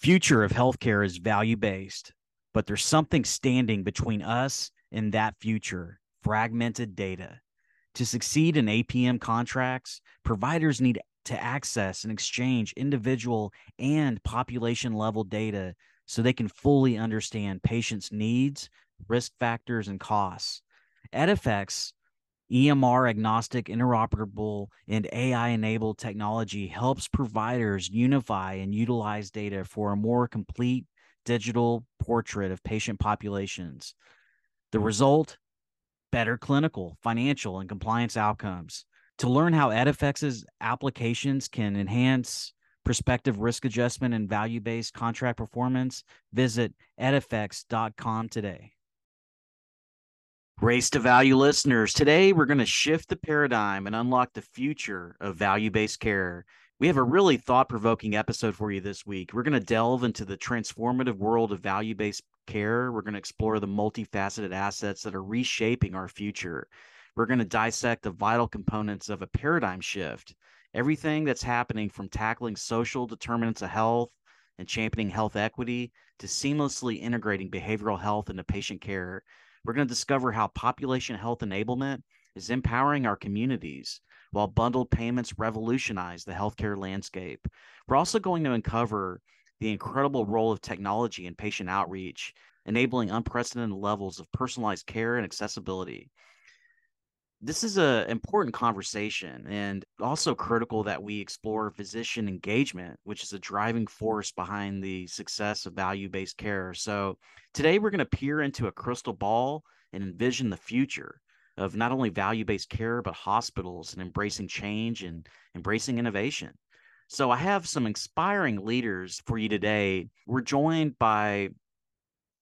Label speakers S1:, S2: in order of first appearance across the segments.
S1: Future of healthcare is value based, but there's something standing between us and that future fragmented data. To succeed in APM contracts, providers need to access and exchange individual and population level data so they can fully understand patients' needs, risk factors, and costs. Edifecs' EMR agnostic, interoperable, and AI enabled technology helps providers unify and utilize data for a more complete digital portrait of patient populations. The hmm. result better clinical, financial, and compliance outcomes. To learn how Edifecs' applications can enhance prospective risk adjustment and value based contract performance, visit edifecs.com today. Race to Value listeners, today we're going to shift the paradigm and unlock the future of value based care. We have a really thought provoking episode for you this week. We're going to delve into the transformative world of value based care. We're going to explore the multifaceted assets that are reshaping our future. We're going to dissect the vital components of a paradigm shift, everything that's happening from tackling social determinants of health and championing health equity to seamlessly integrating behavioral health into patient care. We're going to discover how population health enablement is empowering our communities while bundled payments revolutionize the healthcare landscape. We're also going to uncover the incredible role of technology in patient outreach, enabling unprecedented levels of personalized care and accessibility this is an important conversation and also critical that we explore physician engagement which is a driving force behind the success of value-based care. So today we're going to peer into a crystal ball and envision the future of not only value-based care but hospitals and embracing change and embracing innovation. So i have some inspiring leaders for you today. We're joined by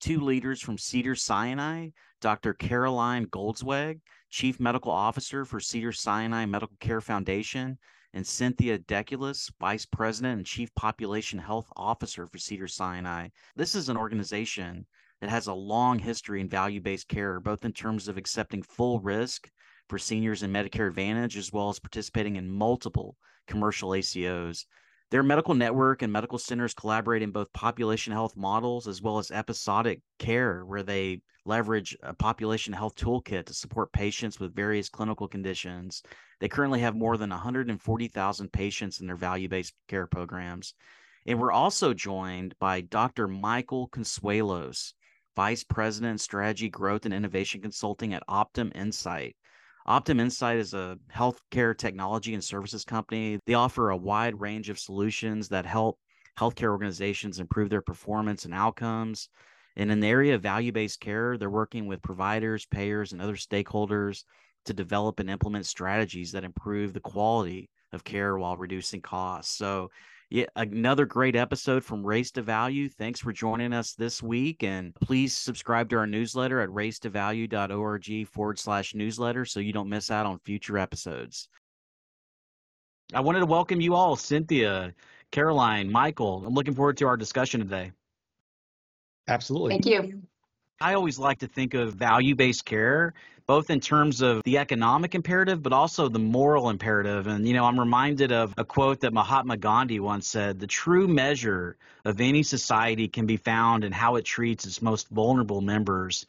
S1: two leaders from Cedars-Sinai, dr caroline goldzweig Chief Medical Officer for Cedars-Sinai Medical Care Foundation, and Cynthia Deculus, Vice President and Chief Population Health Officer for Cedars-Sinai. This is an organization that has a long history in value based care, both in terms of accepting full risk for seniors in Medicare Advantage, as well as participating in multiple commercial ACOs. Their medical network and medical centers collaborate in both population health models as well as episodic care, where they leverage a population health toolkit to support patients with various clinical conditions. They currently have more than 140,000 patients in their value based care programs. And we're also joined by Dr. Michael Consuelos, Vice President, Strategy, Growth, and Innovation Consulting at Optum Insight. Optum Insight is a healthcare technology and services company. They offer a wide range of solutions that help healthcare organizations improve their performance and outcomes. And in the area of value based care, they're working with providers, payers, and other stakeholders to develop and implement strategies that improve the quality of care while reducing costs. So, yeah, another great episode from Race to Value. Thanks for joining us this week. And please subscribe to our newsletter at racetovalue.org forward slash newsletter so you don't miss out on future episodes. I wanted to welcome you all, Cynthia, Caroline, Michael. I'm looking forward to our discussion today.
S2: Absolutely.
S3: Thank you.
S4: I always like to think of value based care both in terms of the economic imperative, but also the moral imperative. And, you know, I'm reminded of a quote that Mahatma Gandhi once said The true measure of any society can be found in how it treats its most vulnerable members.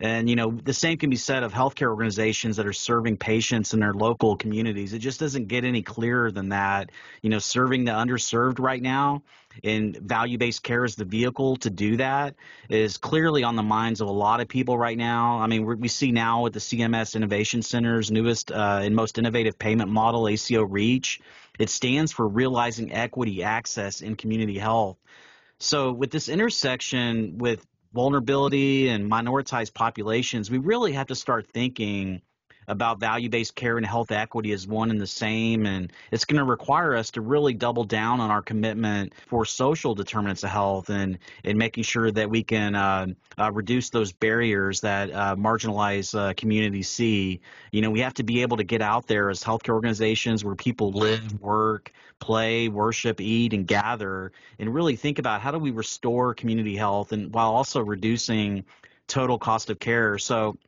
S4: And, you know, the same can be said of healthcare organizations that are serving patients in their local communities. It just doesn't get any clearer than that. You know, serving the underserved right now and value based care is the vehicle to do that is clearly on the minds of a lot of people right now. I mean, we see now with the CMS Innovation Center's newest uh, and most innovative payment model, ACO REACH, it stands for realizing equity access in community health. So, with this intersection with vulnerability and minoritized populations, we really have to start thinking about value based care and health equity as one and the same. And it's going to require us to really double down on our commitment for social determinants of health and, and making sure that we can uh, uh, reduce those barriers that uh, marginalized uh, communities see. You know, we have to be able to get out there as healthcare organizations where people live, work, play, worship, eat, and gather, and really think about how do we restore community health and while also reducing total cost of care. So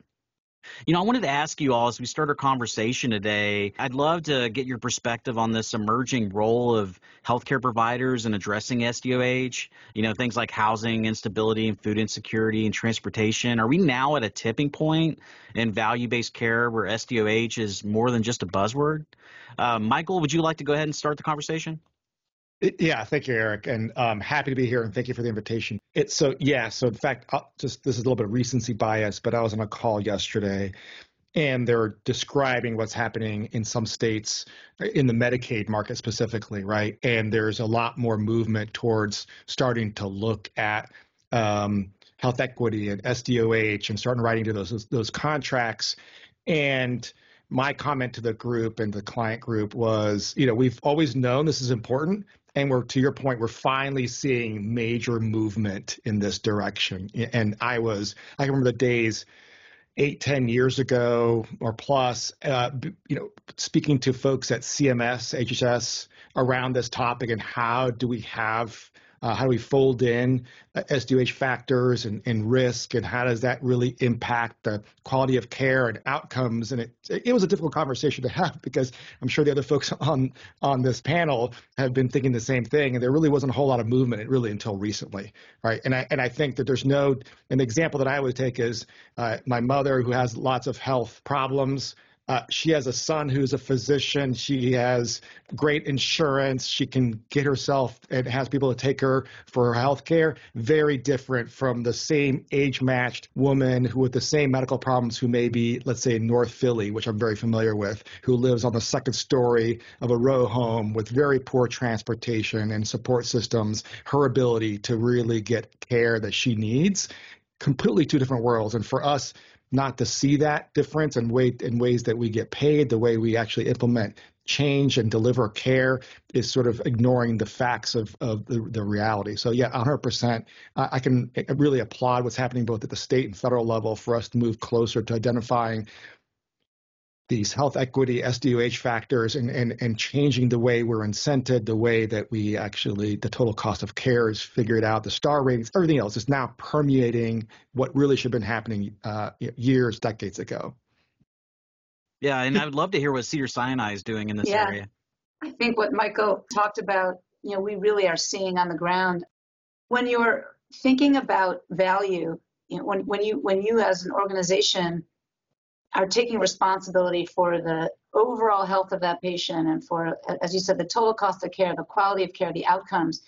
S4: you know, I wanted to ask you all as we start our conversation today, I'd love to get your perspective on this emerging role of healthcare providers in addressing SDOH. You know, things like housing instability and food insecurity and transportation. Are we now at a tipping point in value based care where SDOH is more than just a buzzword? Uh, Michael, would you like to go ahead and start the conversation?
S2: Yeah, thank you, Eric, and um, happy to be here, and thank you for the invitation. It's so yeah. So in fact, I'll just this is a little bit of recency bias, but I was on a call yesterday, and they're describing what's happening in some states in the Medicaid market specifically, right? And there's a lot more movement towards starting to look at um, health equity and SDOH and starting writing to those those contracts and my comment to the group and the client group was, you know, we've always known this is important, and we're to your point we're finally seeing major movement in this direction. And i was i remember the days eight ten years ago or plus uh, you know speaking to folks at cms hhs around this topic and how do we have uh, how do we fold in uh, SDOH factors and, and risk, and how does that really impact the quality of care and outcomes? And it it was a difficult conversation to have because I'm sure the other folks on on this panel have been thinking the same thing, and there really wasn't a whole lot of movement really until recently, right? And I and I think that there's no an example that I would take is uh, my mother who has lots of health problems. Uh, she has a son who's a physician. She has great insurance. She can get herself and has people to take her for her health care. Very different from the same age matched woman who with the same medical problems who may be, let's say, in North Philly, which I'm very familiar with, who lives on the second story of a row home with very poor transportation and support systems. Her ability to really get care that she needs completely two different worlds. And for us, not to see that difference and way in ways that we get paid, the way we actually implement change and deliver care is sort of ignoring the facts of, of the, the reality. So yeah, 100%. I can really applaud what's happening both at the state and federal level for us to move closer to identifying these health equity SDOH factors and, and, and changing the way we're incented, the way that we actually, the total cost of care is figured out, the star ratings, everything else is now permeating what really should have been happening uh, years, decades ago.
S4: Yeah, and I would love to hear what Cedars-Sinai is doing in this
S3: yeah,
S4: area.
S3: I think what Michael talked about, you know, we really are seeing on the ground. When you're thinking about value, you know, when, when you when you as an organization are taking responsibility for the overall health of that patient and for, as you said, the total cost of care, the quality of care, the outcomes,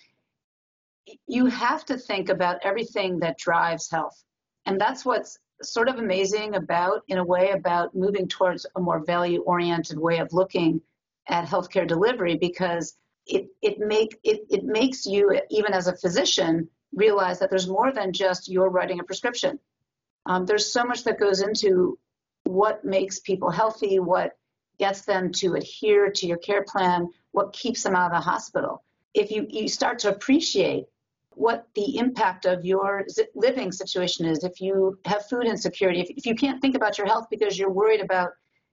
S3: you have to think about everything that drives health. And that's what's sort of amazing about, in a way, about moving towards a more value oriented way of looking at healthcare delivery because it, it, make, it, it makes you, even as a physician, realize that there's more than just you're writing a prescription. Um, there's so much that goes into what makes people healthy, what gets them to adhere to your care plan, what keeps them out of the hospital. If you, you start to appreciate what the impact of your living situation is, if you have food insecurity, if, if you can't think about your health because you're worried about,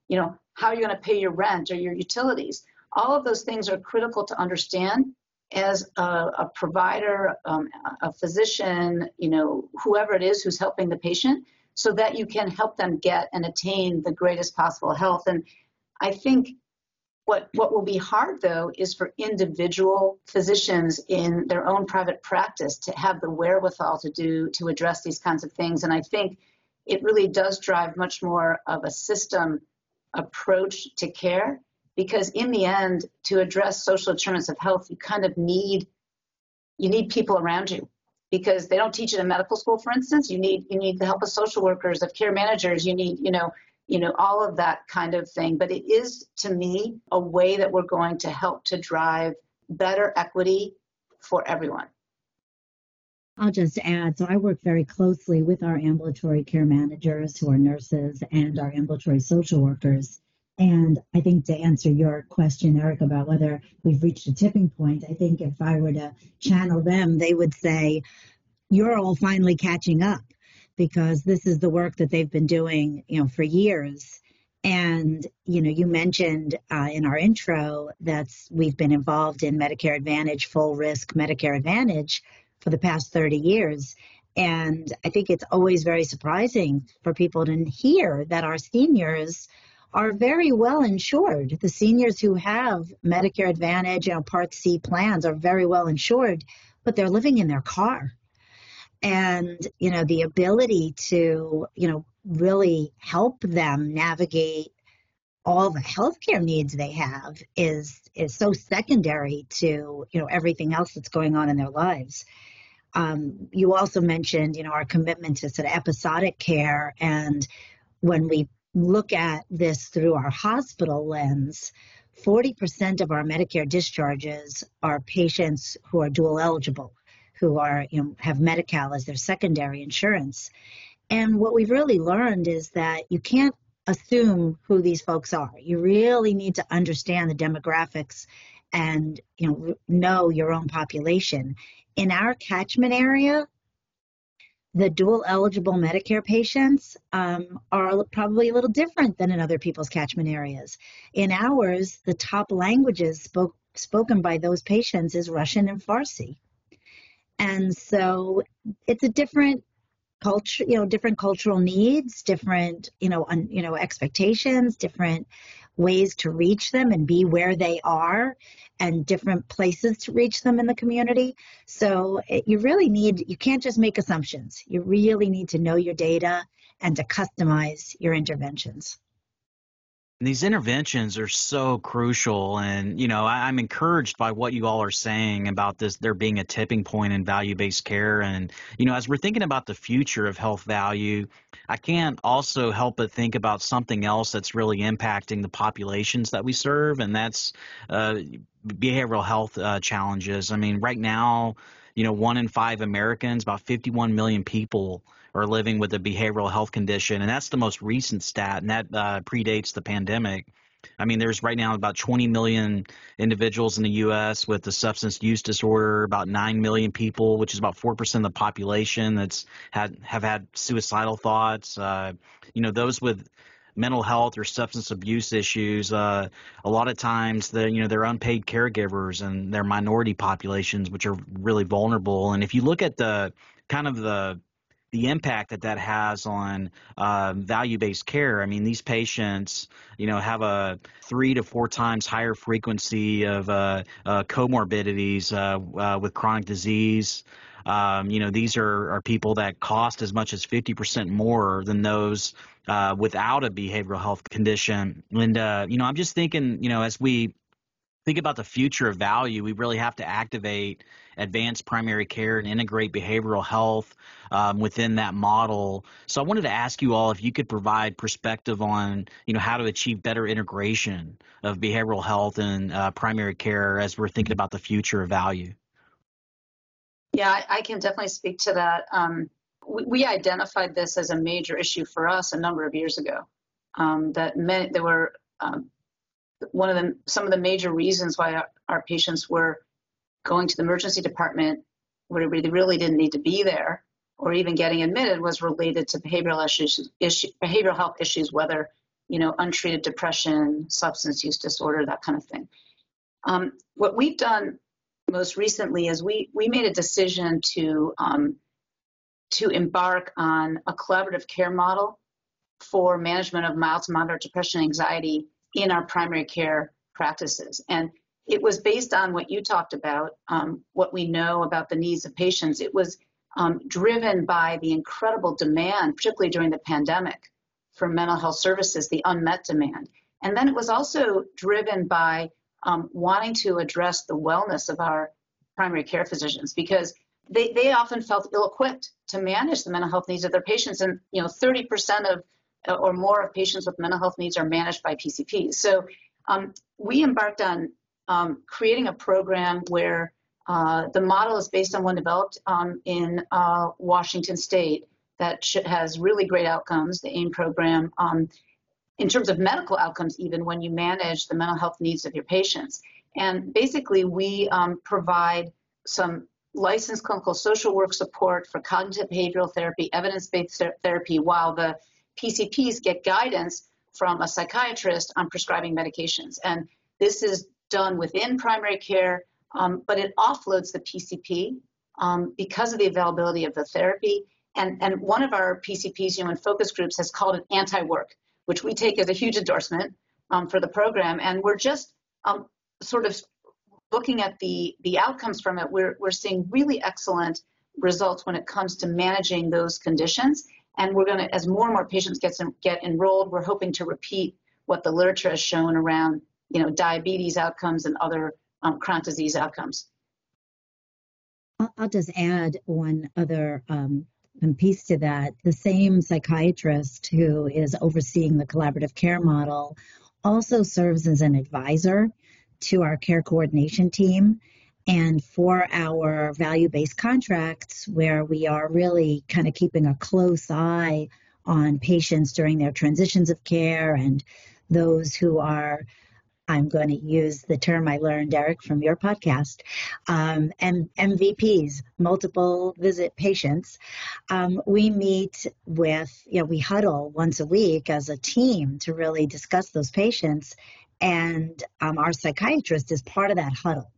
S3: you know, how you're going to pay your rent or your utilities, all of those things are critical to understand. as a, a provider, um, a physician, you know, whoever it is who's helping the patient, so that you can help them get and attain the greatest possible health. And I think what what will be hard though is for individual physicians in their own private practice to have the wherewithal to do to address these kinds of things. And I think it really does drive much more of a system approach to care because in the end to address social determinants of health you kind of need you need people around you because they don't teach it in medical school for instance. You need you need the help of social workers of care managers. You need you know you know all of that kind of thing. But it is to me a way that we're going to help to drive better equity for everyone.
S5: I'll just add so I work very closely with our ambulatory care managers who are nurses and our ambulatory social workers and I think to answer your question, Eric, about whether we've reached a tipping point, I think if I were to channel them, they would say, You're all finally catching up because this is the work that they've been doing, you know, for years. And you know, you mentioned uh, in our intro that we've been involved in Medicare Advantage, full risk Medicare Advantage for the past 30 years. And I think it's always very surprising for people to hear that our seniors are very well insured. The seniors who have Medicare Advantage, you know, Part C plans are very well insured, but they're living in their car. And, you know, the ability to, you know, really help them navigate all the healthcare needs they have is is so secondary to you know everything else that's going on in their lives. Um, you also mentioned you know our commitment to sort of episodic care, and when we look at this through our hospital lens, 40% of our Medicare discharges are patients who are dual eligible, who are you know have Medi-Cal as their secondary insurance. And what we've really learned is that you can't assume who these folks are. You really need to understand the demographics and you know know your own population. In our catchment area, the dual eligible Medicare patients um, are probably a little different than in other people's catchment areas. In ours, the top languages spoke, spoken by those patients is Russian and Farsi. And so it's a different culture, you know, different cultural needs, different, you know, un, you know, expectations, different ways to reach them and be where they are and different places to reach them in the community. So it, you really need, you can't just make assumptions. You really need to know your data and to customize your interventions.
S4: These interventions are so crucial, and you know I, am encouraged by what you all are saying about this. There being a tipping point in value-based care, and you know as we're thinking about the future of health value, I can't also help but think about something else that's really impacting the populations that we serve, and that's uh, behavioral health uh, challenges. I mean, right now, you know, one in five Americans, about 51 million people are living with a behavioral health condition, and that's the most recent stat, and that uh, predates the pandemic. I mean, there's right now about 20 million individuals in the U.S. with a substance use disorder, about 9 million people, which is about 4% of the population that's had have had suicidal thoughts. Uh, you know, those with mental health or substance abuse issues, uh, a lot of times the you know they're unpaid caregivers and they're minority populations, which are really vulnerable. And if you look at the kind of the the impact that that has on uh, value-based care. I mean, these patients, you know, have a three to four times higher frequency of uh, uh, comorbidities uh, uh, with chronic disease. Um, you know, these are, are people that cost as much as 50% more than those uh, without a behavioral health condition. And, you know, I'm just thinking, you know, as we think about the future of value, we really have to activate advanced primary care and integrate behavioral health um, within that model. So I wanted to ask you all if you could provide perspective on, you know, how to achieve better integration of behavioral health and uh, primary care as we're thinking about the future of value.
S3: Yeah, I, can definitely speak to that. Um, we, we, identified this as a major issue for us a number of years ago. Um, that meant there were um, one of the some of the major reasons why our, our patients were going to the emergency department where they really didn't need to be there or even getting admitted was related to behavioral issues, issue, behavioral health issues, whether you know untreated depression, substance use disorder, that kind of thing. Um, what we've done most recently is we we made a decision to um, to embark on a collaborative care model for management of mild to moderate depression and anxiety in our primary care practices. And it was based on what you talked about, um, what we know about the needs of patients. It was um, driven by the incredible demand, particularly during the pandemic, for mental health services, the unmet demand. And then it was also driven by um, wanting to address the wellness of our primary care physicians because they, they often felt ill-equipped to manage the mental health needs of their patients. And, you know, 30% of or more of patients with mental health needs are managed by PCPs. So um, we embarked on um, creating a program where uh, the model is based on one developed um, in uh, Washington State that has really great outcomes, the AIM program, um, in terms of medical outcomes, even when you manage the mental health needs of your patients. And basically, we um, provide some licensed clinical social work support for cognitive behavioral therapy, evidence based therapy, while the PCPs get guidance from a psychiatrist on prescribing medications. And this is done within primary care, um, but it offloads the PCP um, because of the availability of the therapy. And, and one of our PCPs, in focus groups has called it anti-work, which we take as a huge endorsement um, for the program. And we're just um, sort of looking at the, the outcomes from it. We're, we're seeing really excellent results when it comes to managing those conditions. And we're going to, as more and more patients get, get enrolled, we're hoping to repeat what the literature has shown around, you know, diabetes outcomes and other um, chronic disease outcomes.
S5: I'll just add one other um, piece to that. The same psychiatrist who is overseeing the collaborative care model also serves as an advisor to our care coordination team and for our value based contracts, where we are really kind of keeping a close eye on patients during their transitions of care and those who are, I'm going to use the term I learned, Eric, from your podcast, um, M- MVPs, multiple visit patients. Um, we meet with, you know, we huddle once a week as a team to really discuss those patients. And um, our psychiatrist is part of that huddle.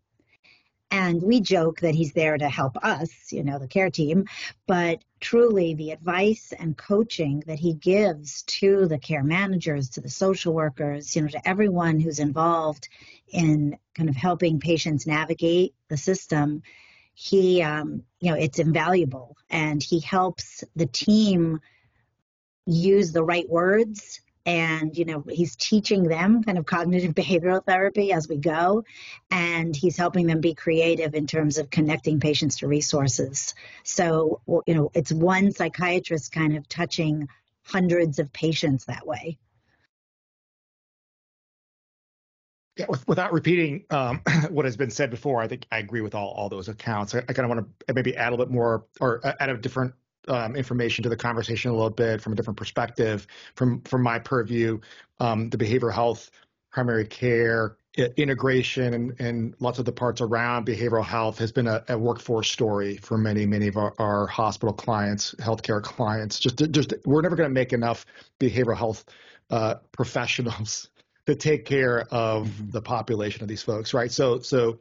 S5: And we joke that he's there to help us, you know, the care team. But truly, the advice and coaching that he gives to the care managers, to the social workers, you know, to everyone who's involved in kind of helping patients navigate the system, he, um, you know, it's invaluable. And he helps the team use the right words and you know he's teaching them kind of cognitive behavioral therapy as we go and he's helping them be creative in terms of connecting patients to resources so you know it's one psychiatrist kind of touching hundreds of patients that way
S2: Yeah, with, without repeating um, what has been said before, I think I agree with all, all those accounts. I, I kind of want to maybe add a little bit more or add a different um, information to the conversation a little bit from a different perspective. From from my purview, um, the behavioral health, primary care integration, and, and lots of the parts around behavioral health has been a, a workforce story for many many of our, our hospital clients, healthcare clients. Just just we're never going to make enough behavioral health uh, professionals to take care of the population of these folks, right? So so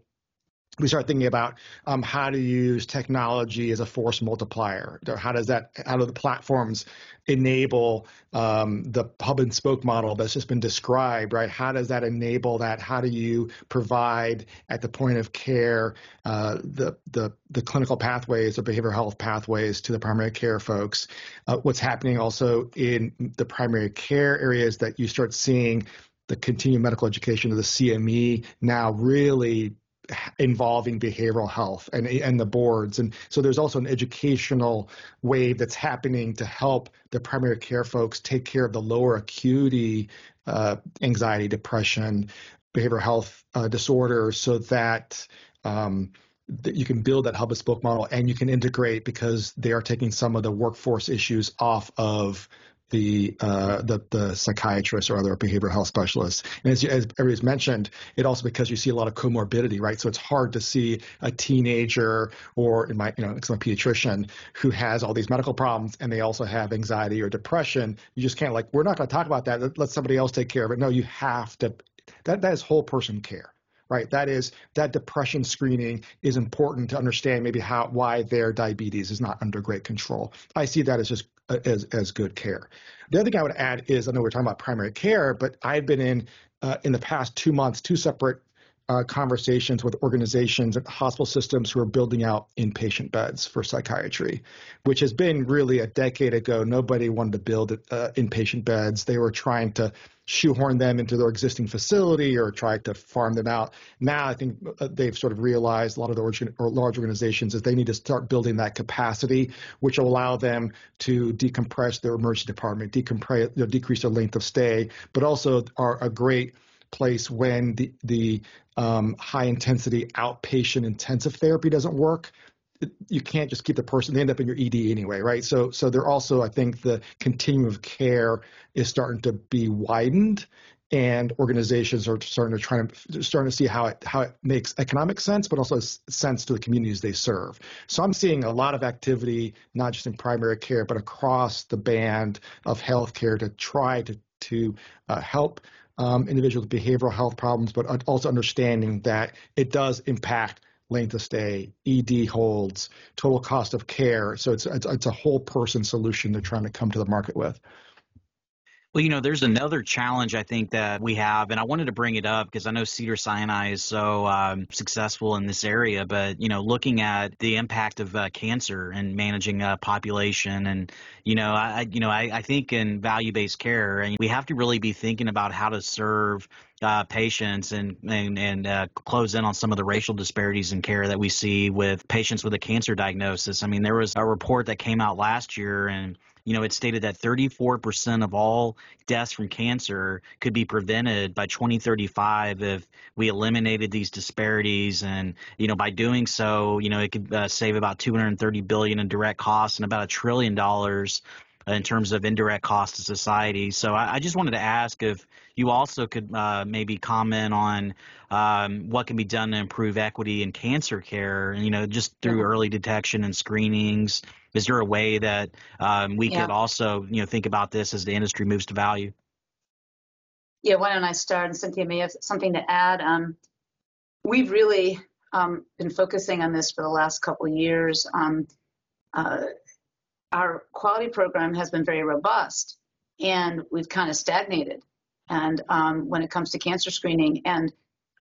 S2: we start thinking about um, how to use technology as a force multiplier. How does that? How do the platforms enable um, the hub and spoke model that's just been described? Right? How does that enable that? How do you provide at the point of care uh, the the the clinical pathways, the behavioral health pathways to the primary care folks? Uh, what's happening also in the primary care areas that you start seeing the continuing medical education of the CME now really involving behavioral health and and the boards. And so there's also an educational wave that's happening to help the primary care folks take care of the lower acuity uh, anxiety depression behavioral health uh, disorders so that um, that you can build that hub and spoke model and you can integrate because they are taking some of the workforce issues off of the uh, the the psychiatrists or other behavioral health specialists. And as, as everybody's mentioned, it also because you see a lot of comorbidity, right? So it's hard to see a teenager or in my you know, I'm a pediatrician who has all these medical problems and they also have anxiety or depression. You just can't like we're not going to talk about that. Let, somebody else take care of it. No, you have to. That that is whole person care right? That is that depression screening is important to understand maybe how why their diabetes is not under great control. I see that as just as as good care. The other thing I would add is I know we're talking about primary care, but I've been in uh, in the past two months two separate uh, conversations with organizations and hospital systems who are building out inpatient beds for psychiatry, which has been really a decade ago. Nobody wanted to build uh, inpatient beds. They were trying to shoehorn them into their existing facility or try to farm them out. Now, I think uh, they've sort of realized a lot of the or large organizations is they need to start building that capacity, which will allow them to decompress their emergency department, decompress, you know, decrease their length of stay, but also are a great place when the the um, high intensity outpatient intensive therapy doesn't work you can't just keep the person they end up in your ed anyway right so so they're also i think the continuum of care is starting to be widened and organizations are starting to try to starting to see how it how it makes economic sense, but also sense to the communities they serve. So I'm seeing a lot of activity, not just in primary care, but across the band of healthcare to try to to uh, help um, individuals with behavioral health problems, but also understanding that it does impact length of stay, ED holds, total cost of care. So it's, it's, it's a whole person solution they're trying to come to the market with.
S4: Well, you know, there's another challenge I think that we have, and I wanted to bring it up because I know Cedars-Sinai is so um, successful in this area. But you know, looking at the impact of uh, cancer and managing a population, and you know, I you know, I, I think in value-based care, and we have to really be thinking about how to serve uh, patients and and, and uh, close in on some of the racial disparities in care that we see with patients with a cancer diagnosis. I mean, there was a report that came out last year, and you know, it stated that 34% of all deaths from cancer could be prevented by 2035 if we eliminated these disparities. And, you know, by doing so, you know, it could uh, save about 230 billion in direct costs and about a trillion dollars in terms of indirect cost to society. So I, I, just wanted to ask if you also could uh, maybe comment on um, what can be done to improve equity in cancer care, you know, just through yeah. early detection and screenings is there a way that um, we yeah. could also, you know, think about this as the industry moves to value?
S3: Yeah, why don't I start? And Cynthia may have something to add. Um, we've really um, been focusing on this for the last couple of years. Um, uh, our quality program has been very robust, and we've kind of stagnated. And um, when it comes to cancer screening, and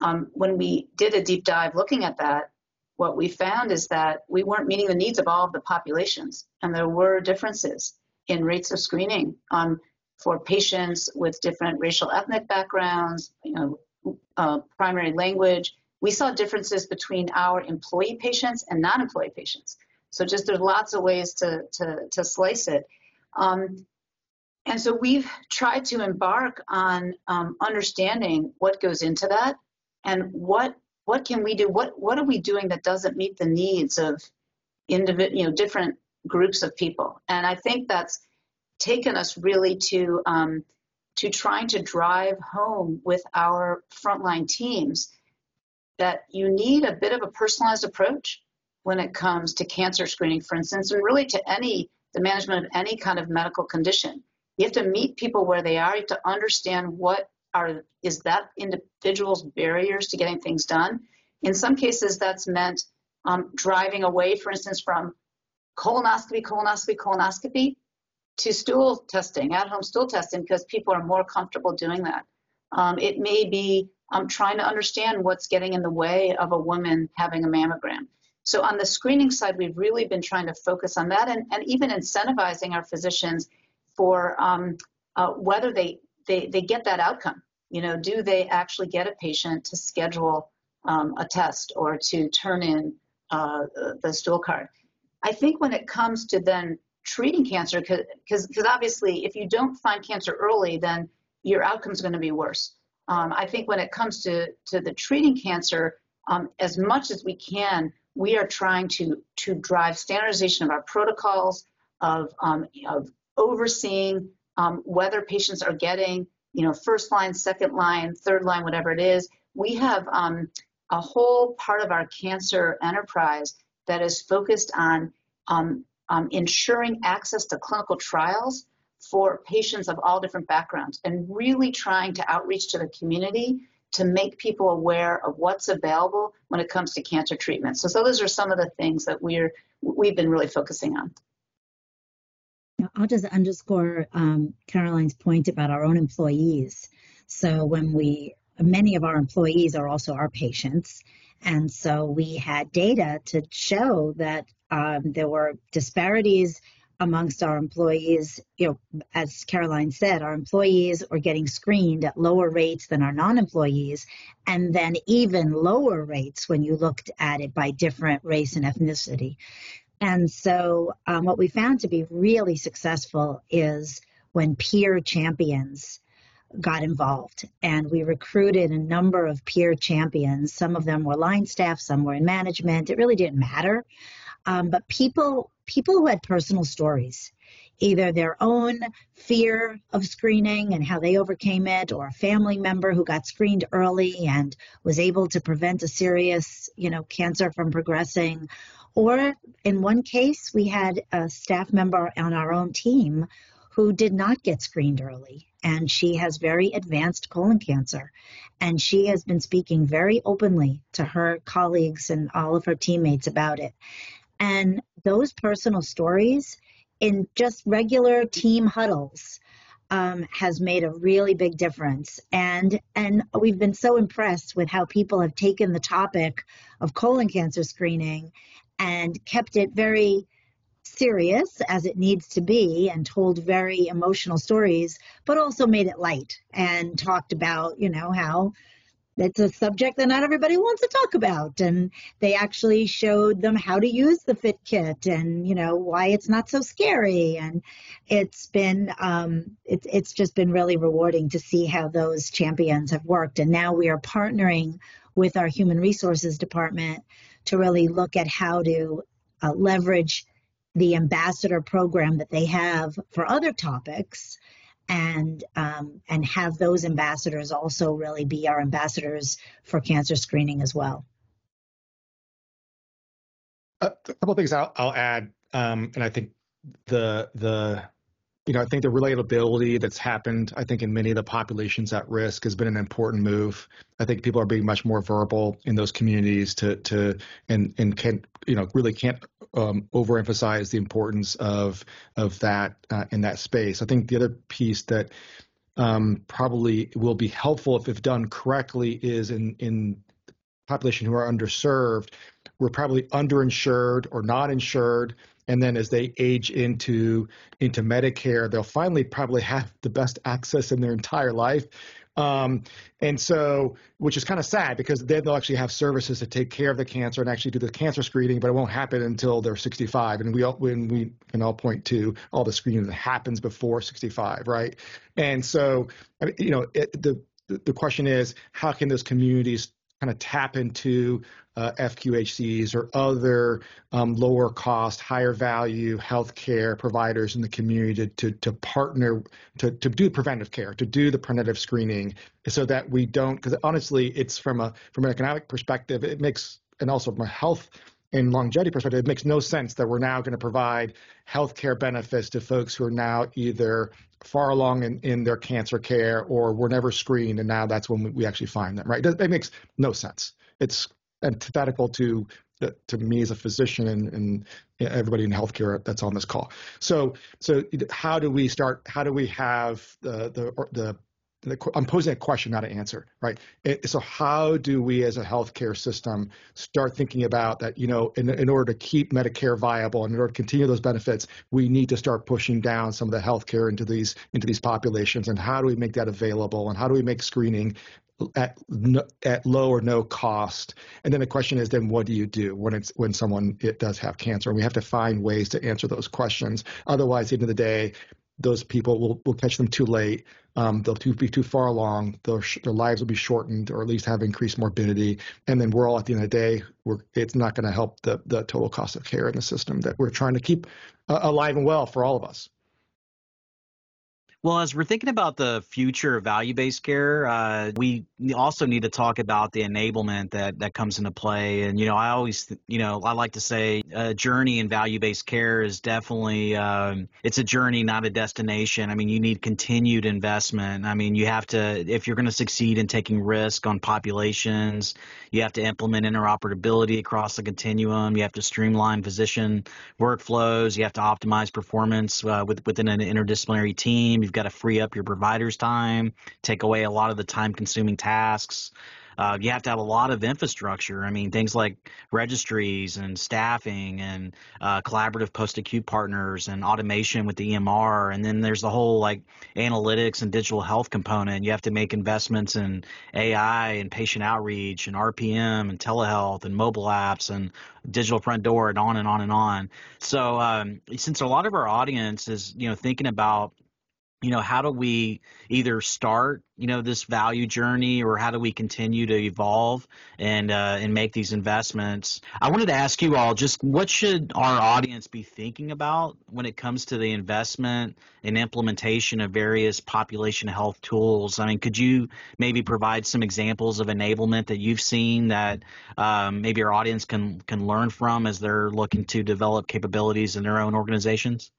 S3: um, when we did a deep dive looking at that, what we found is that we weren't meeting the needs of all of the populations, and there were differences in rates of screening um, for patients with different racial ethnic backgrounds, you know, uh, primary language. We saw differences between our employee patients and non-employee patients. So just there's lots of ways to to, to slice it. Um, and so we've tried to embark on um, understanding what goes into that and what what can we do? What what are we doing that doesn't meet the needs of individual, you know, different groups of people? And I think that's taken us really to um, to trying to drive home with our frontline teams that you need a bit of a personalized approach when it comes to cancer screening, for instance, and really to any the management of any kind of medical condition. You have to meet people where they are. You have to understand what are is that individual's barriers to getting things done. In some cases, that's meant um, driving away, for instance, from colonoscopy, colonoscopy, colonoscopy to stool testing, at-home stool testing, because people are more comfortable doing that. Um, it may be um, trying to understand what's getting in the way of a woman having a mammogram. So on the screening side, we've really been trying to focus on that and, and even incentivizing our physicians for um, uh, whether they they, they get that outcome. You know, do they actually get a patient to schedule um, a test or to turn in uh, the stool card? I think when it comes to then treating cancer, because obviously if you don't find cancer early, then your outcome is going to be worse. Um, I think when it comes to, to the treating cancer, um, as much as we can, we are trying to, to drive standardization of our protocols, of, um, of overseeing um, whether patients are getting, you know, first line, second line, third line, whatever it is. We have um, a whole part of our cancer enterprise that is focused on um, um, ensuring access to clinical trials for patients of all different backgrounds and really trying to outreach to the community to make people aware of what's available when it comes to cancer treatment. So, so those are some of the things that we're we've been really focusing on.
S5: I'll just underscore um, Caroline's point about our own employees. So when we, many of our employees are also our patients, and so we had data to show that um, there were disparities amongst our employees. You know, as Caroline said, our employees are getting screened at lower rates than our non-employees, and then even lower rates when you looked at it by different race and ethnicity. And so, um, what we found to be really successful is when peer champions got involved and we recruited a number of peer champions. Some of them were line staff, some were in management. It really didn't matter. Um, but people, people who had personal stories, either their own fear of screening and how they overcame it, or a family member who got screened early and was able to prevent a serious, you know, cancer from progressing, or in one case, we had a staff member on our own team who did not get screened early, and she has very advanced colon cancer. And she has been speaking very openly to her colleagues and all of her teammates about it. And those personal stories in just regular team huddles um, has made a really big difference. And and we've been so impressed with how people have taken the topic of colon cancer screening and kept it very serious as it needs to be and told very emotional stories, but also made it light and talked about, you know, how it's a subject that not everybody wants to talk about. And they actually showed them how to use the fit kit and, you know, why it's not so scary. And it's been, um, it's, it's just been really rewarding to see how those champions have worked. And now we are partnering with our human resources department to really look at how to uh, leverage the ambassador program that they have for other topics and um, and have those ambassadors also really be our ambassadors for cancer screening as well.
S2: A couple of things I'll, I'll add, um, and I think the the you know, I think the relatability that's happened, I think in many of the populations at risk has been an important move. I think people are being much more verbal in those communities to to and and can you know really can't um, overemphasize the importance of of that uh, in that space. I think the other piece that um, probably will be helpful if, if done correctly is in in population who are underserved, we're probably underinsured or not insured and then as they age into into Medicare, they'll finally probably have the best access in their entire life. Um, and so, which is kind of sad because then they'll actually have services to take care of the cancer and actually do the cancer screening, but it won't happen until they're 65. And we all, when we can all point to all the screening that happens before 65, right? And so, you know, it, the the question is, how can those communities kind of tap into uh, FQHCs or other um, lower cost, higher value healthcare providers in the community to, to, to partner to, to do preventive care, to do the preventative screening so that we don't, because honestly, it's from a from an economic perspective, it makes, and also from a health and longevity perspective, it makes no sense that we're now going to provide healthcare benefits to folks who are now either far along in, in their cancer care or were never screened and now that's when we actually find them right? That, makes no sense. It's antithetical to uh, to me as a physician and, and everybody in healthcare that's on this call. So so how do we start how do we have the the the I'm posing a question, not an answer, right? So how do we as a healthcare system start thinking about that, you know, in, in order to keep Medicare viable and in order to continue those benefits, we need to start pushing down some of the healthcare into these into these populations and how do we make that available and how do we make screening at at low or no cost. And then the question is, then what do you do when it's when someone it does have cancer? And we have to find ways to answer those questions. Otherwise, at the end of the day, those people will will catch them too late. Um, they'll too, be too far along. Their, their lives will be shortened, or at least have increased morbidity. And then we're all at the end of the day, it's not going to help the the total cost of care in the system that we're trying to keep uh, alive and well for all of us.
S4: Well, as we're thinking about the future of value-based care, uh, we also need to talk about the enablement that that comes into play. And you know, I always, you know, I like to say a journey in value-based care is definitely um, it's a journey, not a destination. I mean, you need continued investment. I mean, you have to if you're going to succeed in taking risk on populations, you have to implement interoperability across the continuum. You have to streamline physician workflows. You have to optimize performance uh, with, within an interdisciplinary team. You've got to free up your provider's time, take away a lot of the time consuming tasks. Uh, you have to have a lot of infrastructure. I mean, things like registries and staffing and uh, collaborative post-acute partners and automation with the EMR. And then there's the whole like analytics and digital health component. You have to make investments in AI and patient outreach and RPM and telehealth and mobile apps and digital front door and on and on and on. So um, since a lot of our audience is you know thinking about you know how do we either start you know this value journey or how do we continue to evolve and uh, and make these investments? I wanted to ask you all just what should our audience be thinking about when it comes to the investment and implementation of various population health tools? I mean could you maybe provide some examples of enablement that you've seen that um, maybe our audience can can learn from as they're looking to develop capabilities in their own organizations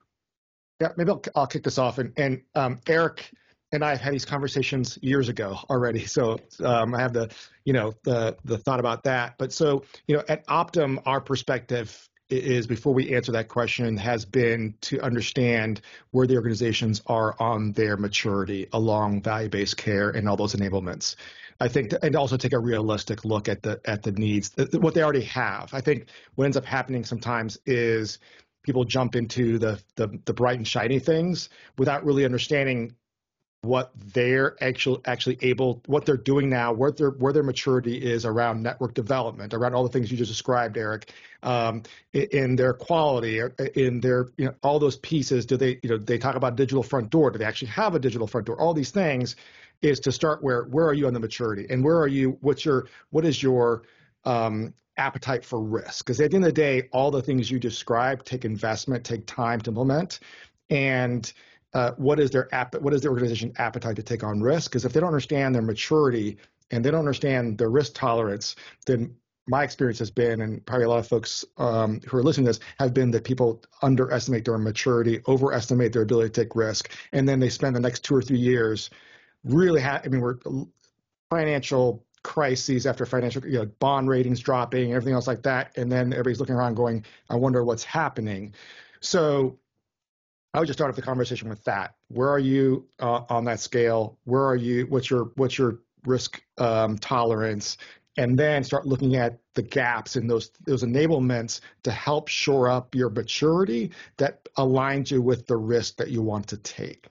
S2: yeah, maybe I'll, I'll kick this off. And, and um, Eric and I have had these conversations years ago already. So um, I have the, you know, the the thought about that. But so, you know, at Optum, our perspective is before we answer that question has been to understand where the organizations are on their maturity along value-based care and all those enablements. I think, and also take a realistic look at the at the needs, what they already have. I think what ends up happening sometimes is people jump into the, the the bright and shiny things without really understanding what they're actually actually able what they're doing now where their where their maturity is around network development around all the things you just described eric um, in, in, their quality in their you know all those pieces. Do they you know they talk about digital front door. Do they actually have a digital front door? All these things is to start where where are you on the maturity? And where are you what's your what is your um, appetite for risk. Because at the end of the day, all the things you described take investment, take time to implement. And uh, what is their app, what is the organization appetite to take on risk? Because if they don't understand their maturity and they don't understand their risk tolerance, then my experience has been, and probably a lot of folks um, who are listening to this have been that people underestimate their maturity, overestimate their ability to take risk, and then they spend the next two or three years really. Ha- I mean, we're financial crises after financial you know, bond ratings dropping everything else like that. And then everybody's looking around going i wonder what's happening. So i would just start off the conversation with that. Where are you uh, on that scale? Where are you? What's your what's your risk um, tolerance? And then start looking at the gaps in those those enablements to help shore up your maturity that aligns you with the risk that you want to take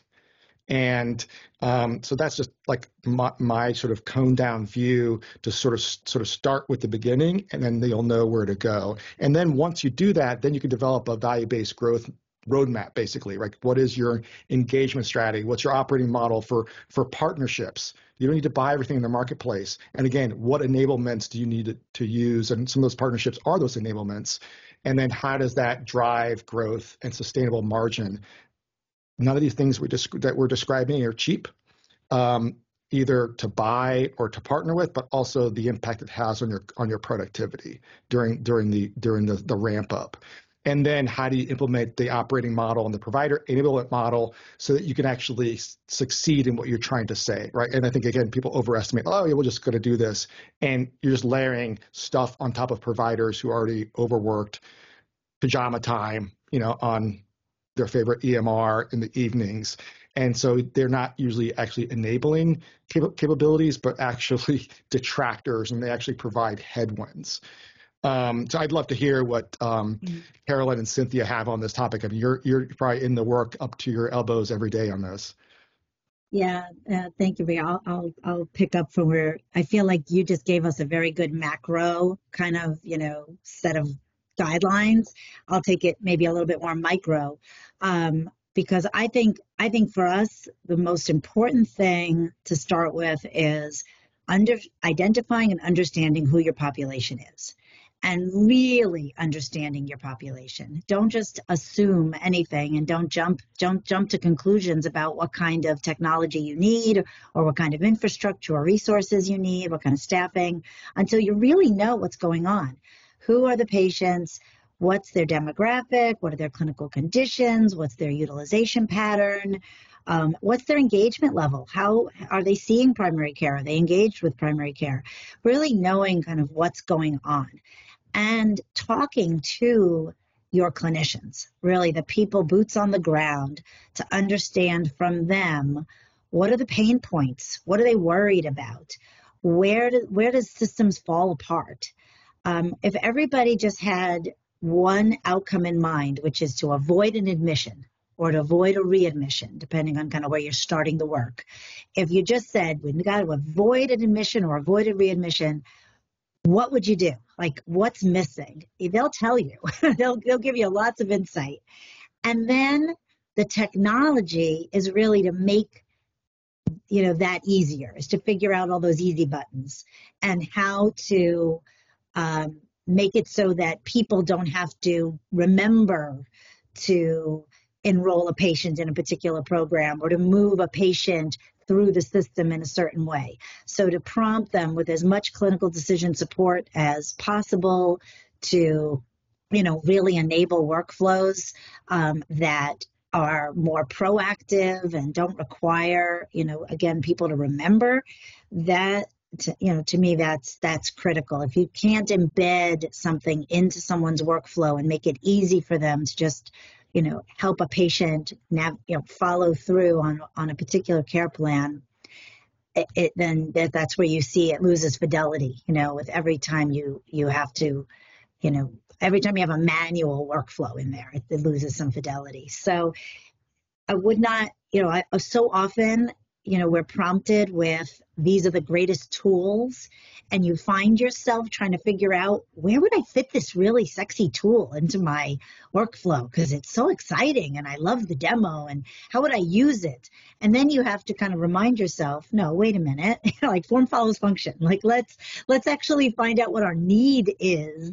S2: and um, so that's just like my, my, sort of cone down view to sort of sort of start with the beginning, and then you'll know where to go. And then once you do that, then you can develop a value-based growth roadmap, basically. Right? What is your engagement strategy? What's your operating model for for partnerships? You don't need to buy everything in the marketplace. And again, what enablements do you need to, to use? And some of those partnerships are those enablements. And then how does that drive growth and sustainable margin? None of these things we that we're describing are cheap, um, either to buy or to partner with, but also the impact it has on your on your productivity during during the during the, the ramp up. And then how do you implement the operating model and the provider enablement model so that you can actually succeed in what you're trying to say, right? And I think again, people overestimate, oh, yeah, we're just going to do this, and you're just layering stuff on top of providers who are already overworked, pajama time, you know, on their favorite EMR in the evenings. And so they're not usually actually enabling cap- capabilities, but actually detractors, and they actually provide headwinds. Um, so I'd love to hear what um, mm-hmm. Carolyn and Cynthia have on this topic. I mean, you're you're probably in the work up to your elbows every day on this.
S5: Yeah, uh, thank you, Ray. I'll, I'll I'll pick up from where I feel like you just gave us a very good macro kind of you know set of guidelines. I'll take it maybe a little bit more micro, um, because I think I think for us the most important thing to start with is under identifying and understanding who your population is. and really understanding your population. Don't just assume anything and don't jump don't jump to conclusions about what kind of technology you need or what kind of infrastructure or resources you need, what kind of staffing until you really know what's going on. Who are the patients? What's their demographic? What are their clinical conditions? What's their utilization pattern? Um, what's their engagement level? How are they seeing primary care? Are they engaged with primary care? Really knowing kind of what's going on and talking to your clinicians, really the people boots on the ground to understand from them what are the pain points? What are they worried about? Where do, where does systems fall apart? Um, if everybody just had one outcome in mind, which is to avoid an admission or to avoid a readmission, depending on kind of where you're starting the work. If you just said we've got to avoid an admission or avoid a readmission, what would you do? Like, what's missing? They'll tell you. they'll they'll give you lots of insight, and then the technology is really to make you know that easier is to figure out all those easy buttons and how to um, make it so that people don't have to remember to enroll a patient in a particular program or to move a patient through the system in a certain way. So to prompt them with as much clinical decision support as possible to, you know, really enable workflows um, that are more proactive and don't require, you know, again, people to remember that to, you know to me that's that's critical. If you can't embed something into someone's workflow and make it easy for them to just you know help a patient nav, you know follow through on on a particular care plan it, it then that, that's where you see it loses fidelity you know with every time you you have to you know every time you have a manual workflow in there it, it loses some fidelity. So i would not you know I, so often you know we're prompted with these are the greatest tools and you find yourself trying to figure out where would i fit this really sexy tool into my workflow? Because it's so exciting and i love the demo and how would i use it? And then you have to kind of remind yourself no wait a minute like form follows function like let's let's actually find out what our need is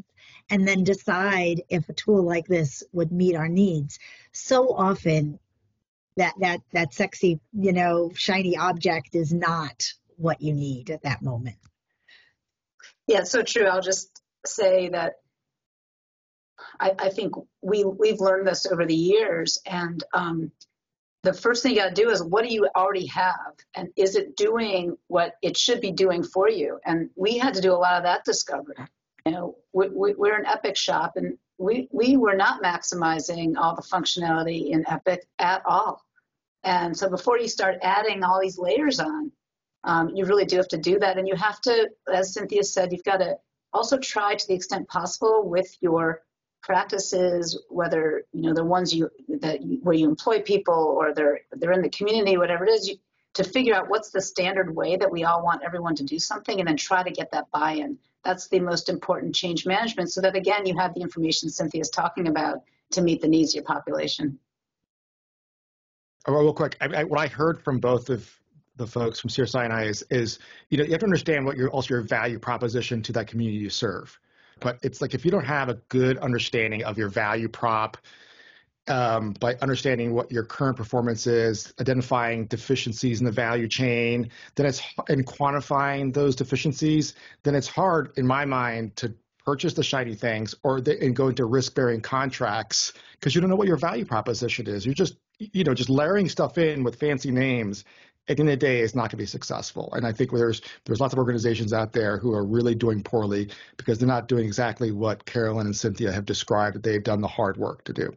S5: and then decide if a tool like this would meet our needs. So often that that that sexy you know shiny object is not what you need at that moment.
S3: Yeah so true. I'll just say that i, I think we we've learned this over the years and um, the first thing you got to do is what do you already have? And is it doing what it should be doing for you? And we had to do a lot of that discovery. You know we, we, we're an Epic shop and we we were not maximizing all the functionality in Epic at all and so before you start adding all these layers on, um, you really do have to do that. And you have to, as Cynthia said, you've got to also try to the extent possible with your practices, whether you know the ones you that you, where you employ people or they're they're in the community, whatever it is, you, to figure out what's the standard way that we all want everyone to do something, and then try to get that buy-in. That's the most important change management, so that again you have the information Cynthia is talking about to meet the needs of your population.
S2: Oh, real quick, I, I, what I heard from both of the folks from Cedars-Sinai is, is, you know, you have to understand what your also your value proposition to that community you serve. But it's like if you don't have a good understanding of your value prop, um, by understanding what your current performance is, identifying deficiencies in the value chain, then it's and quantifying those deficiencies, then it's hard in my mind to purchase the shiny things or the, and go into risk bearing contracts because you don't know what your value proposition is. You're just you know, just layering stuff in with fancy names at the end of the day is not going to be successful. And I think there's there's lots of organizations out there who are really doing poorly because they're not doing exactly what Carolyn and Cynthia have described that they've done the hard work to do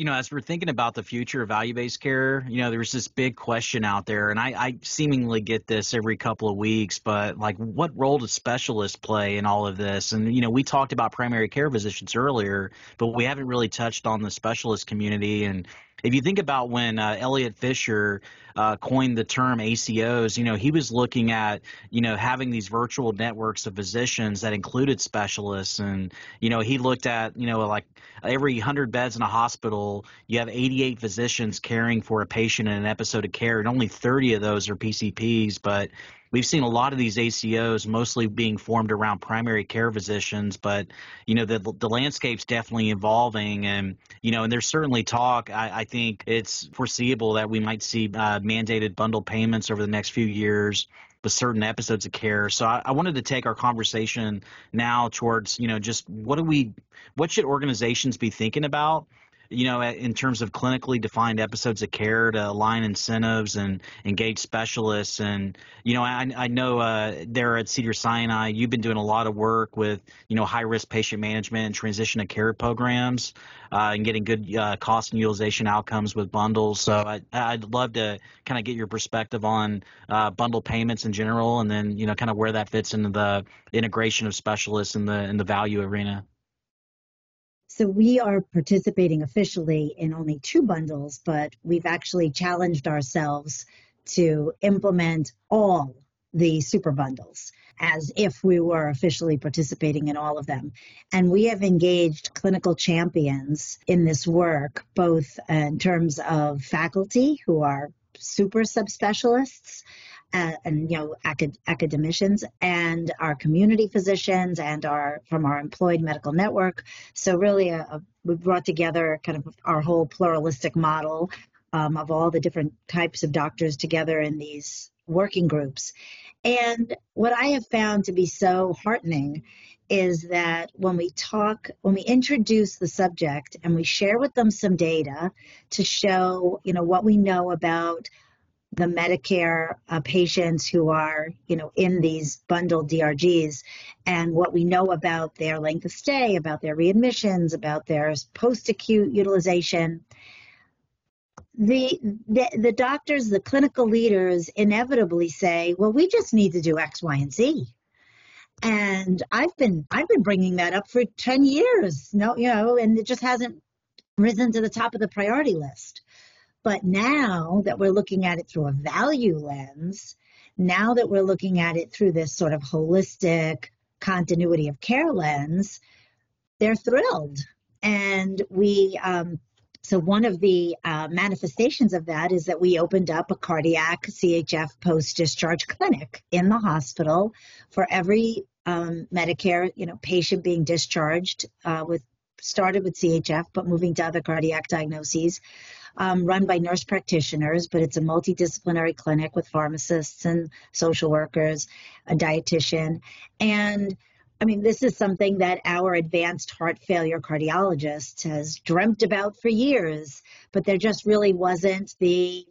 S4: you know, as we're thinking about the future of value based care, you know, there's this big question out there, and I, I, seemingly get this every couple of weeks, but like, what role does specialists play in all of this? And, you know, we talked about primary care physicians earlier, but we haven't really touched on the specialist community. And if you think about when uh, Elliott Fisher uh, coined the term ACOs, you know, he was looking at, you know, having these virtual networks of physicians that included specialists. And, you know, he looked at, you know, like every 100 beds in a hospital, you have 88 physicians caring for a patient in an episode of care, and only 30 of those are PCPs. But we've seen a lot of these ACOs mostly being formed around primary care physicians, but you know the the landscape's definitely evolving, and you know, and there's certainly talk. I, I think it's foreseeable that we might see uh, mandated bundle payments over the next few years with certain episodes of care. So I, I, wanted to take our conversation now towards, you know, just what do we, what should organizations be thinking about you know, in terms of clinically defined episodes of care to align incentives and engage specialists. And, you know, I, I know uh, there at Cedar Sinai, you've been doing a lot of work with, you know, high risk patient management and transition of care programs uh, and getting good uh, cost and utilization outcomes with bundles. So I, would love to kind of get your perspective on uh, bundle payments in general and then, you know, kind of where that fits into the integration of specialists in the in the value arena.
S5: So we are participating officially in only two bundles, but we've actually challenged ourselves to implement all the super bundles as if we were officially participating in all of them. And we have engaged clinical champions in this work, both in terms of faculty who are super subspecialists uh, and you know acad- academicians and our community physicians and our from our employed medical network. So really, a, uh, a, we brought together kind of our whole pluralistic model um, of all the different types of doctors together in these working groups. And what I have found to be so heartening is that when we talk, when we introduce the subject and we share with them some data to show, you know, what we know about the Medicare uh, patients who are, you know, in these bundled DRGs and what we know about their length of stay, about their readmissions, about their post-acute utilization. The, the, the doctors, the clinical leaders inevitably say, well, we just need to do X, Y, and Z. And I've been I've been bringing that up for 10 years. No, you know, and it just hasn't risen to the top of the priority list. But now that we're looking at it through a value lens, now that we're looking at it through this sort of holistic continuity of care lens, they're thrilled. And we, um, so one of the uh, manifestations of that is that we opened up a cardiac CHF post-discharge clinic in the hospital for every um, Medicare, you know, patient being discharged uh, with started with CHF, but moving to other cardiac diagnoses um, run by nurse practitioners, but it's a multidisciplinary clinic with pharmacists and social workers, a dietitian. And I mean, this is something that our advanced heart failure cardiologist has dreamt about for years, but there just really wasn't the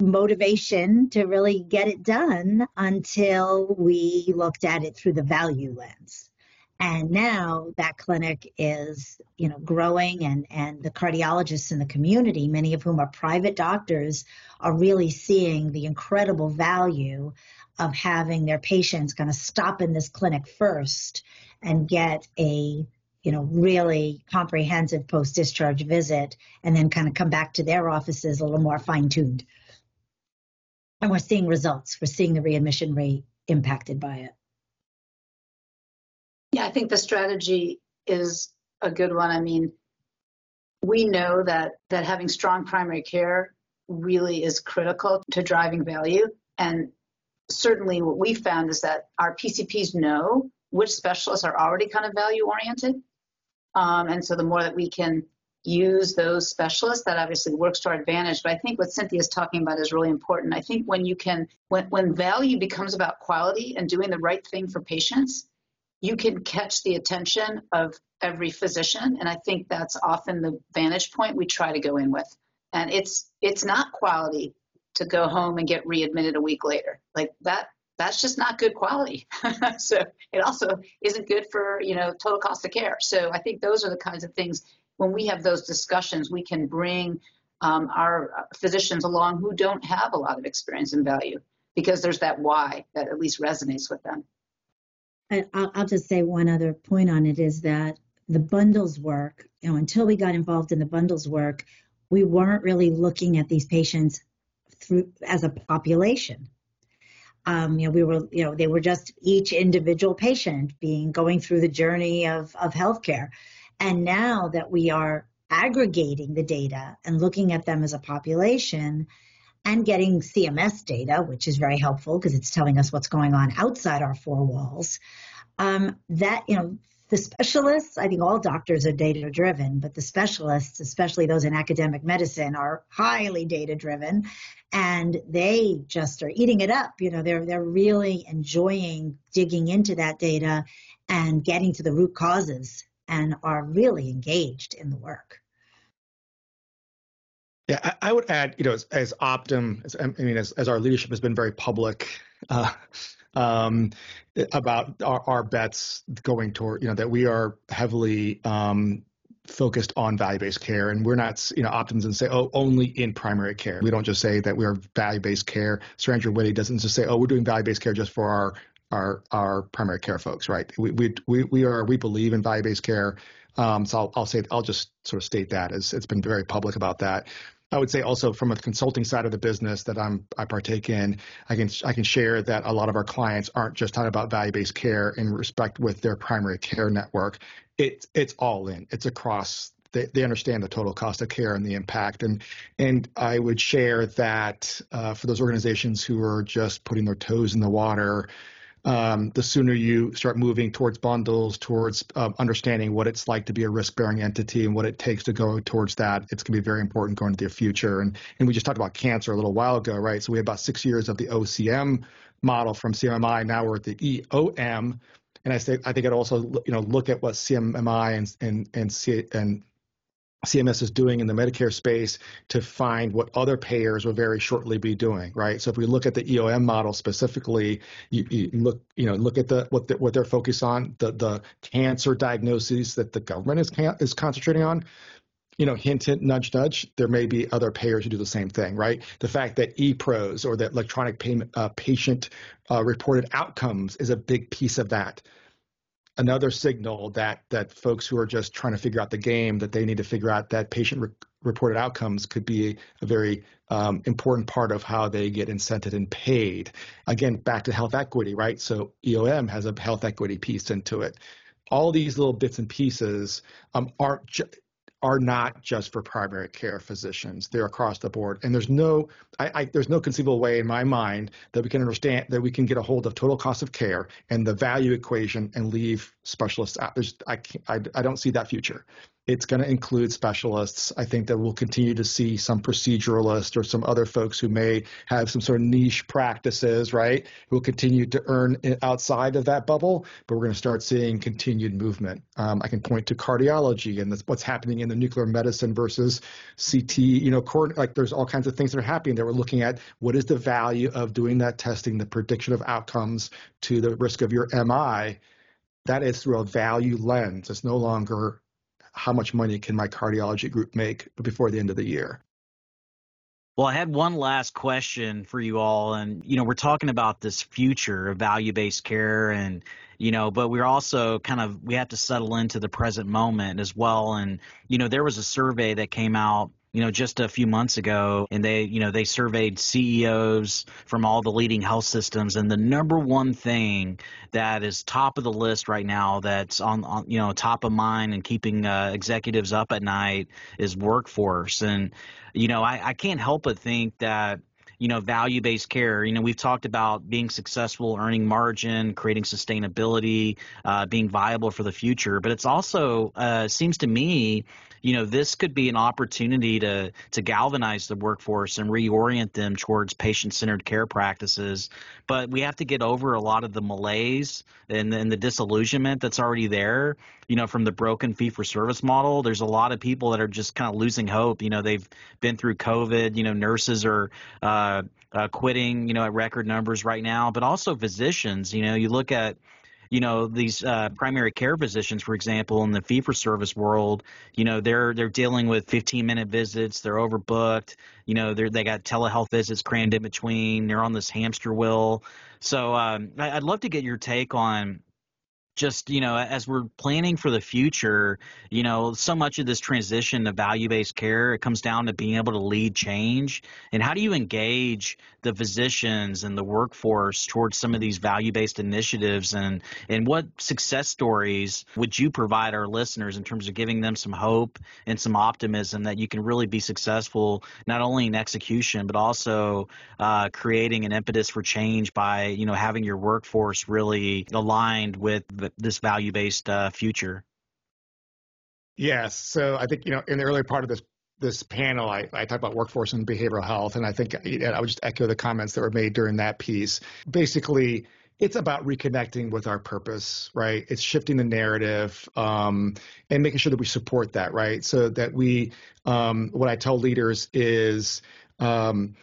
S5: motivation to really get it done until we looked at it through the value lens. And now that clinic is, you know, growing and, and the cardiologists in the community, many of whom are private doctors, are really seeing the incredible value of having their patients kind of stop in this clinic first and get a you know, really comprehensive post discharge visit and then kind of come back to their offices a little more fine tuned. And we're seeing results. We're seeing the readmission rate impacted by it.
S3: I think the strategy is a good one. I mean, we know that that having strong primary care really is critical to driving value. And certainly what we found is that our PCPs know which specialists are already kind of value oriented. Um, and so the more that we can use those specialists, that obviously works to our advantage. But I think what Cynthia is talking about is really important. I think when you can, when, when value becomes about quality and doing the right thing for patients, you can catch the attention of every physician and i think that's often the vantage point we try to go in with. And it's it's not quality to go home and get readmitted a week later. Like that that's just not good quality. So it also isn't good for you know total cost of care. So i think those are the kinds of things when we have those discussions we can bring um, our physicians along who don't have a lot of experience in value because there's that why that at least resonates with them
S5: I'll, I'll just say one other point on it is that the bundles work, you know, until we got involved in the bundles work, we weren't really looking at these patients through as a population. Um, you know, we were, you know, they were just each individual patient being going through the journey of of healthcare. And now that we are aggregating the data and looking at them as a population, and getting CMS data, which is very helpful because it's telling us what's going on outside our four walls. Um, that, you know, the specialists, I think all doctors are data driven, but the specialists, especially those in academic medicine, are highly data driven and they just are eating it up. You know, they're they're really enjoying digging into that data and getting to the root causes and are really engaged in the work.
S2: Yeah, I, I would add, you know, as, as Optum, as, I mean, as, as our leadership has been very public, uh, um, about our, our, bets going toward, you know, that we are heavily um, focused on value-based care, and we're not, you know, Optums and say, oh, only in primary care. We don't just say that we are value-based care. Sir andrew Witty doesn't just say, oh, we're doing value-based care just for our our our primary care folks, right? We we we, we are we believe in value-based care. Um, so I'll, I'll say I'll just sort of state that as it's been very public about that. I would say also from a consulting side of the business that I'm I partake in, I can I can share that a lot of our clients aren't just talking about value-based care in respect with their primary care network. It's it's all in. It's across. They, they understand the total cost of care and the impact. And and I would share that uh, for those organizations who are just putting their toes in the water, um, the sooner you start moving towards bundles, towards uh, understanding what it's like to be a risk bearing entity and what it takes to go towards that, it's going to be very important going into the future. And, and we just talked about cancer a little while ago, right? So we had about six years of the OCM model from CMMI. Now we're at the EOM. And I say I think it also you know look at what CMMI and and and, C, and CMS is doing in the Medicare space to find what other payers will very shortly be doing, right? So if we look at the EOM model specifically, you, you look, you know, look at the what the, what they're focused on, the the cancer diagnoses that the government is is concentrating on. You know, hint, hint, nudge, nudge. There may be other payers who do the same thing, right? The fact that ePROs or that electronic payment uh, patient uh, reported outcomes is a big piece of that another signal that that folks who are just trying to figure out the game that they need to figure out that patient re- reported outcomes could be a very um, important part of how they get incented and paid. Again, back to health equity, right? So EOM has a health equity piece into it. All these little bits and pieces um, aren't ju- are not just for primary care physicians. They're across the board, and there's no, I, I, there's no conceivable way in my mind that we can understand that we can get a hold of total cost of care and the value equation and leave specialists out. There's, I, I, I don't see that future. It's going to include specialists. I think that we'll continue to see some proceduralists or some other folks who may have some sort of niche practices, right? Who will continue to earn outside of that bubble, but we're going to start seeing continued movement. Um, I can point to cardiology and what's happening in the nuclear medicine versus CT. You know, like there's all kinds of things that are happening that we're looking at. What is the value of doing that testing, the prediction of outcomes to the risk of your MI? That is through a value lens. It's no longer how much money can my cardiology group make before the end of the year?
S4: Well, I had one last question for you all. And, you know, we're talking about this future of value based care and, you know, but we're also kind of, we have to settle into the present moment as well. And, you know, there was a survey that came out you know, just a few months ago, and they, you know, they surveyed CEOs from all the leading health systems, and the number one thing that is top of the list right now, that's on, on you know, top of mind and keeping uh, executives up at night is workforce. And, you know, I, I can't help but think that you know, value based care. You know, we've talked about being successful, earning margin, creating sustainability, uh, being viable for the future. But it's also uh, seems to me you know, this could be an opportunity to to galvanize the workforce and reorient them towards patient-centered care practices. But we have to get over a lot of the malaise and, and the disillusionment that's already there. You know, from the broken fee-for-service model, there's a lot of people that are just kind of losing hope. You know, they've been through COVID. You know, nurses are. Uh, uh, quitting, you know, at record numbers right now, but also physicians. You know, you look at you know these uh, primary care physicians, for example, in the fee for service world, you know they're they're dealing with 15 minute visits, they're overbooked, you know they they got telehealth visits crammed in between, they're on this hamster wheel. So um, I, I'd love to get your take on just you know as we're planning for the future you know so much of this transition to value-based care it comes down to being able to lead change. And how do you engage the physicians and the workforce towards some of these value-based initiatives? And and what success stories would you provide our listeners in terms of giving them some hope and some optimism that you can really be successful not only in execution but also uh, creating an impetus for change by you know having your workforce really aligned with the, this value based uh, future?
S2: Yes. So I think you know in the earlier part of this this panel, I, I talked about workforce and behavioral health, and I think I would just echo the comments that were made during that piece. Basically, it's about reconnecting with our purpose, right? It's shifting the narrative um, and making sure that we support that, right? So that we, um, what I tell leaders is, um,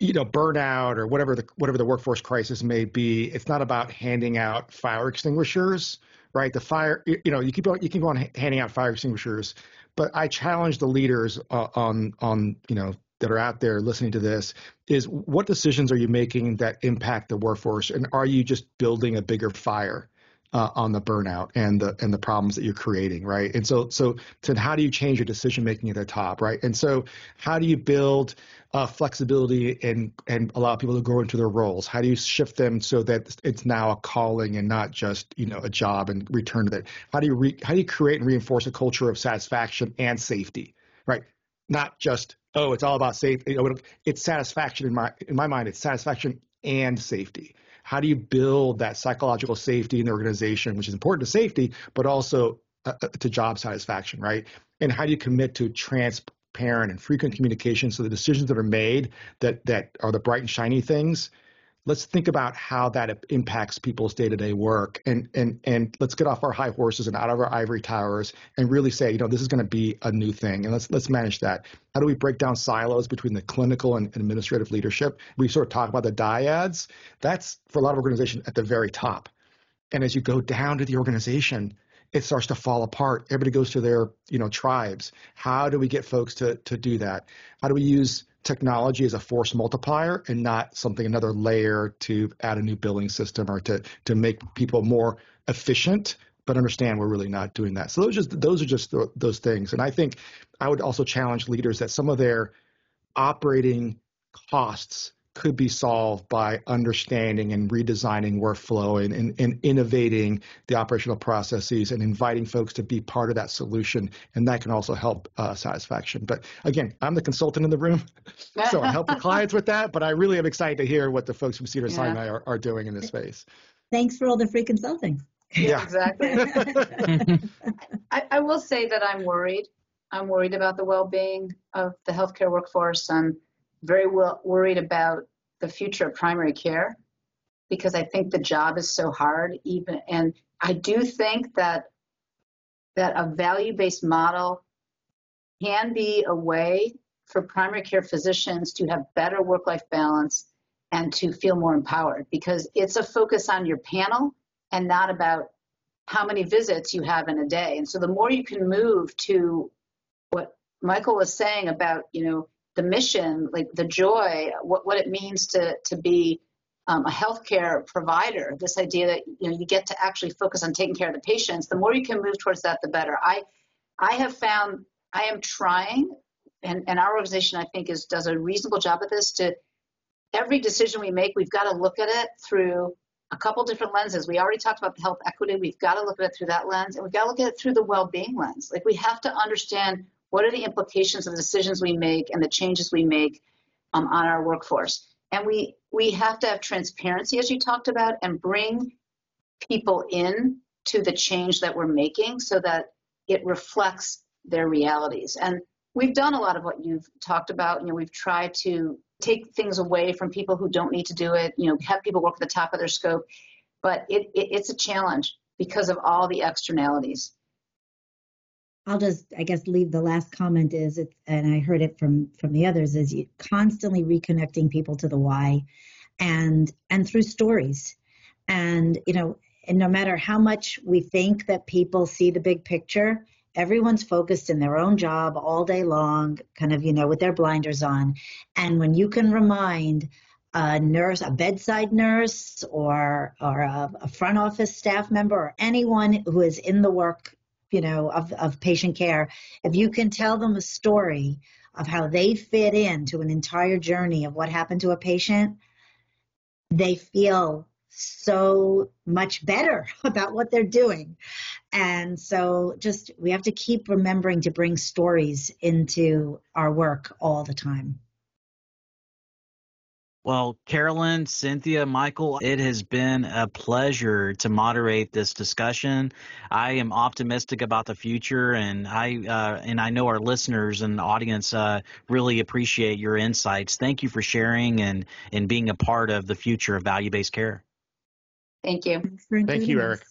S2: you know, burnout or whatever the whatever the workforce crisis may be. It's not about handing out fire extinguishers, right? The fire, you know, you keep on you keep on handing out fire extinguishers, but I challenge the leaders uh, on on you know that are out there listening to this is what decisions are you making that impact the workforce, and are you just building a bigger fire? Uh, on the burnout and the and the problems that you're creating, right? And so so so how do you change your decision making at the top, right? And so how do you build uh, flexibility and and allow people to grow into their roles? How do you shift them so that it's now a calling and not just you know a job and return to that? How do you re, how do you create and reinforce a culture of satisfaction and safety, right? Not just oh it's all about safety. You know, it's satisfaction in my in my mind. It's satisfaction and safety how do you build that psychological safety in the organization, which is important to safety, but also uh, uh, to job satisfaction, right? And how do you commit to transparent and frequent communication so the decisions that are made that that are the bright and shiny things let's think about how that impacts people's day-to-day work and and and let's get off our high horses and out of our ivory towers and really say you know this is going to be a new thing. And let's let's manage that. How do we break down silos between the clinical and administrative leadership? We sort of talk about the dyads. That's for a lot of organizations at the very top. And as you go down to the organization it starts to fall apart. Everybody goes to their you know tribes. How do we get folks to to do that? How do we use technology as a force multiplier and not something another layer to add a new billing system or to to make people more efficient but understand we're really not doing that. So those just those are just those things. And i think i would also challenge leaders that some of their operating costs could be solved by understanding and redesigning workflow and, and, and, innovating the operational processes and inviting folks to be part of that solution. And that can also help uh, satisfaction. But again, I'm the consultant in the room, so I help the clients with that. But I really am excited to hear what the folks from Cedar Sinai are, are doing in this space.
S5: Thanks for all the free consulting.
S3: Yeah, exactly. I, I will say that I'm worried. I'm worried about the well-being of the healthcare workforce. I'm very well worried about the future of primary care because I think the job is so hard even and I do think that that a value-based model can be a way for primary care physicians to have better work-life balance and to feel more empowered because it's a focus on your panel and not about how many visits you have in a day. And so the more you can move to what Michael was saying about, you know, the mission, like the joy, what, what it means to, to be um, a healthcare provider, this idea that you know you get to actually focus on taking care of the patients, the more you can move towards that, the better. I I have found I am trying, and, and our organization I think is does a reasonable job at this. To every decision we make, we've got to look at it through a couple different lenses. We already talked about the health equity. We've got to look at it through that lens, and we've got to look at it through the well-being lens. Like we have to understand what are the implications of the decisions we make and the changes we make um, on our workforce? And we we have to have transparency, as you talked about, and bring people in to the change that we're making so that it reflects their realities. And we've done a lot of what you've talked about. You know, we've tried to take things away from people who don't need to do it. You know, have people work at the top of their scope, but it, it it's a challenge because of all the externalities.
S5: I'll just, I guess, leave the last comment is, it's, and I heard it from from the others, is constantly reconnecting people to the why, and and through stories, and you know, and no matter how much we think that people see the big picture, everyone's focused in their own job all day long, kind of, you know, with their blinders on, and when you can remind a nurse, a bedside nurse, or or a, a, front office staff member, or anyone who is in the work, you know, of, of patient care, if you can tell them a story of how they fit into an entire journey of what happened to a patient, they feel so much better about what they're doing. And so just we have to keep remembering to bring stories into our work all the time.
S4: Well, Carolyn, Cynthia, Michael, it has been a pleasure to moderate this discussion. I am optimistic about the future, and I uh, and I know our listeners and audience uh, really appreciate your insights. Thank you for sharing and and being a part of the future of value based care.
S3: Thank you.
S2: Thank you, Eric.